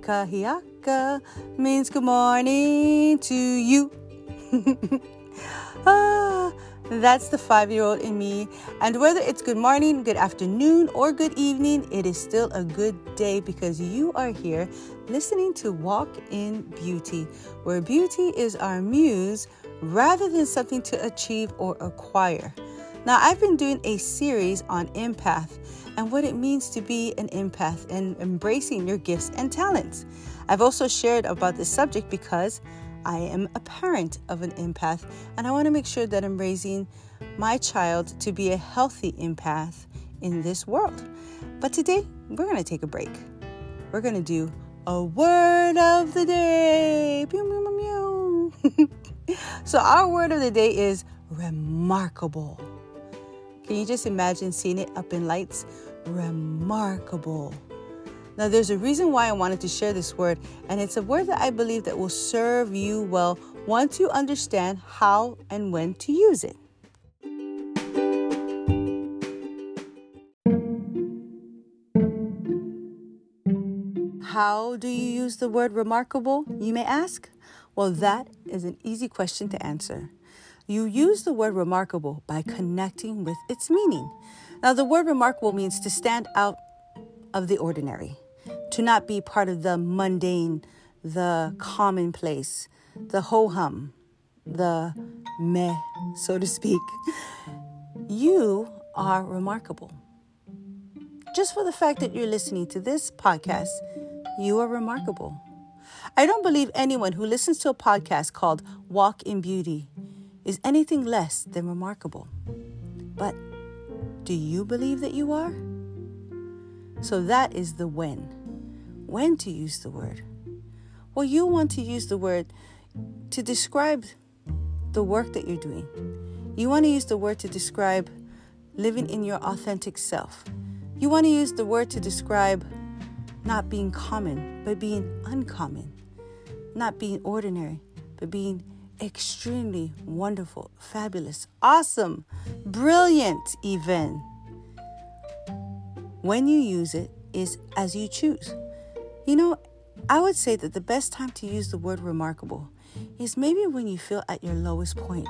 Pikahiaka means good morning to you. ah, that's the five year old in me. And whether it's good morning, good afternoon, or good evening, it is still a good day because you are here listening to Walk in Beauty, where beauty is our muse rather than something to achieve or acquire. Now, I've been doing a series on empath and what it means to be an empath and embracing your gifts and talents. I've also shared about this subject because I am a parent of an empath, and I want to make sure that I'm raising my child to be a healthy empath in this world. But today, we're going to take a break. We're going to do a word of the day. Pew, so, our word of the day is remarkable. Can you just imagine seeing it up in lights? Remarkable. Now, there's a reason why I wanted to share this word, and it's a word that I believe that will serve you well once you understand how and when to use it. How do you use the word remarkable, you may ask? Well, that is an easy question to answer. You use the word remarkable by connecting with its meaning. Now, the word remarkable means to stand out of the ordinary to not be part of the mundane, the commonplace, the ho hum, the meh, so to speak. You are remarkable. Just for the fact that you're listening to this podcast, you are remarkable. I don't believe anyone who listens to a podcast called Walk in Beauty is anything less than remarkable. But do you believe that you are? So that is the when when to use the word. Well, you want to use the word to describe the work that you're doing. You want to use the word to describe living in your authentic self. You want to use the word to describe not being common, but being uncommon. Not being ordinary, but being extremely wonderful, fabulous, awesome, brilliant, even. When you use it is as you choose. You know, I would say that the best time to use the word remarkable is maybe when you feel at your lowest point.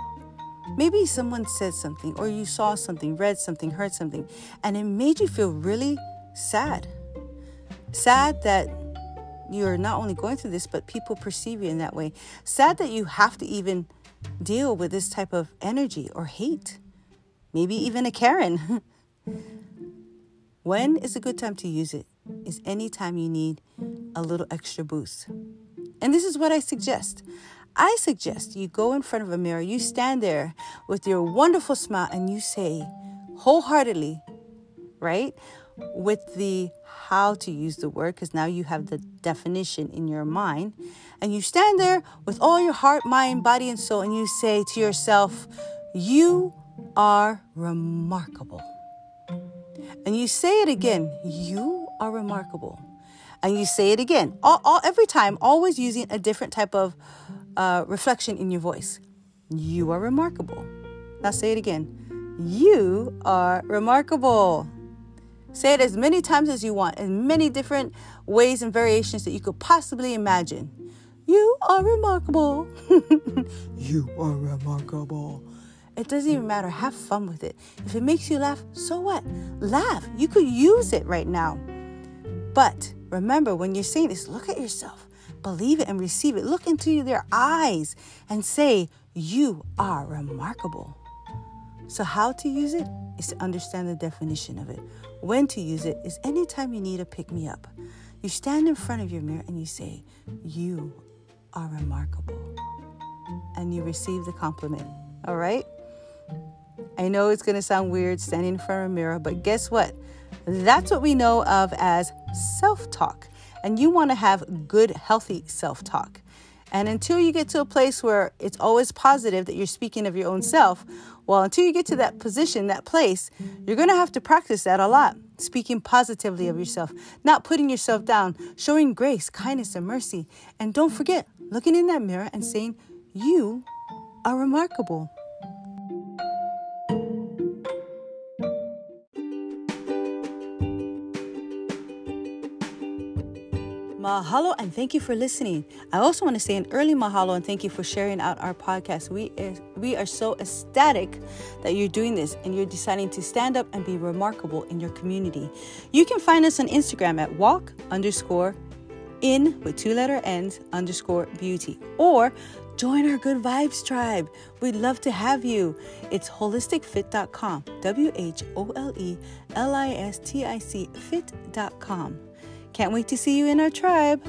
Maybe someone said something, or you saw something, read something, heard something, and it made you feel really sad. Sad that you're not only going through this, but people perceive you in that way. Sad that you have to even deal with this type of energy or hate. Maybe even a Karen. when is a good time to use it? is any time you need a little extra boost. And this is what I suggest. I suggest you go in front of a mirror, you stand there with your wonderful smile, and you say wholeheartedly, right? With the how to use the word, because now you have the definition in your mind. And you stand there with all your heart, mind, body, and soul, and you say to yourself, You are remarkable. And you say it again, You are remarkable. And you say it again, all, all, every time, always using a different type of uh, reflection in your voice. You are remarkable. Now say it again. You are remarkable. Say it as many times as you want, in many different ways and variations that you could possibly imagine. You are remarkable. you are remarkable. It doesn't even matter. Have fun with it. If it makes you laugh, so what? Laugh. You could use it right now. But remember, when you're saying this, look at yourself, believe it, and receive it. Look into their eyes and say, You are remarkable. So, how to use it is to understand the definition of it. When to use it is anytime you need a pick me up. You stand in front of your mirror and you say, You are remarkable. And you receive the compliment. All right? I know it's going to sound weird standing in front of a mirror, but guess what? That's what we know of as self talk. And you want to have good, healthy self talk. And until you get to a place where it's always positive that you're speaking of your own self, well, until you get to that position, that place, you're going to have to practice that a lot. Speaking positively of yourself, not putting yourself down, showing grace, kindness, and mercy. And don't forget, looking in that mirror and saying, You are remarkable. Mahalo and thank you for listening. I also want to say an early mahalo and thank you for sharing out our podcast. We is, we are so ecstatic that you're doing this and you're deciding to stand up and be remarkable in your community. You can find us on Instagram at walk underscore in with two letter ends underscore beauty or join our good vibes tribe. We'd love to have you. It's wholisticfit.com. W H O L E L I S T I C fit.com. Can't wait to see you in our tribe.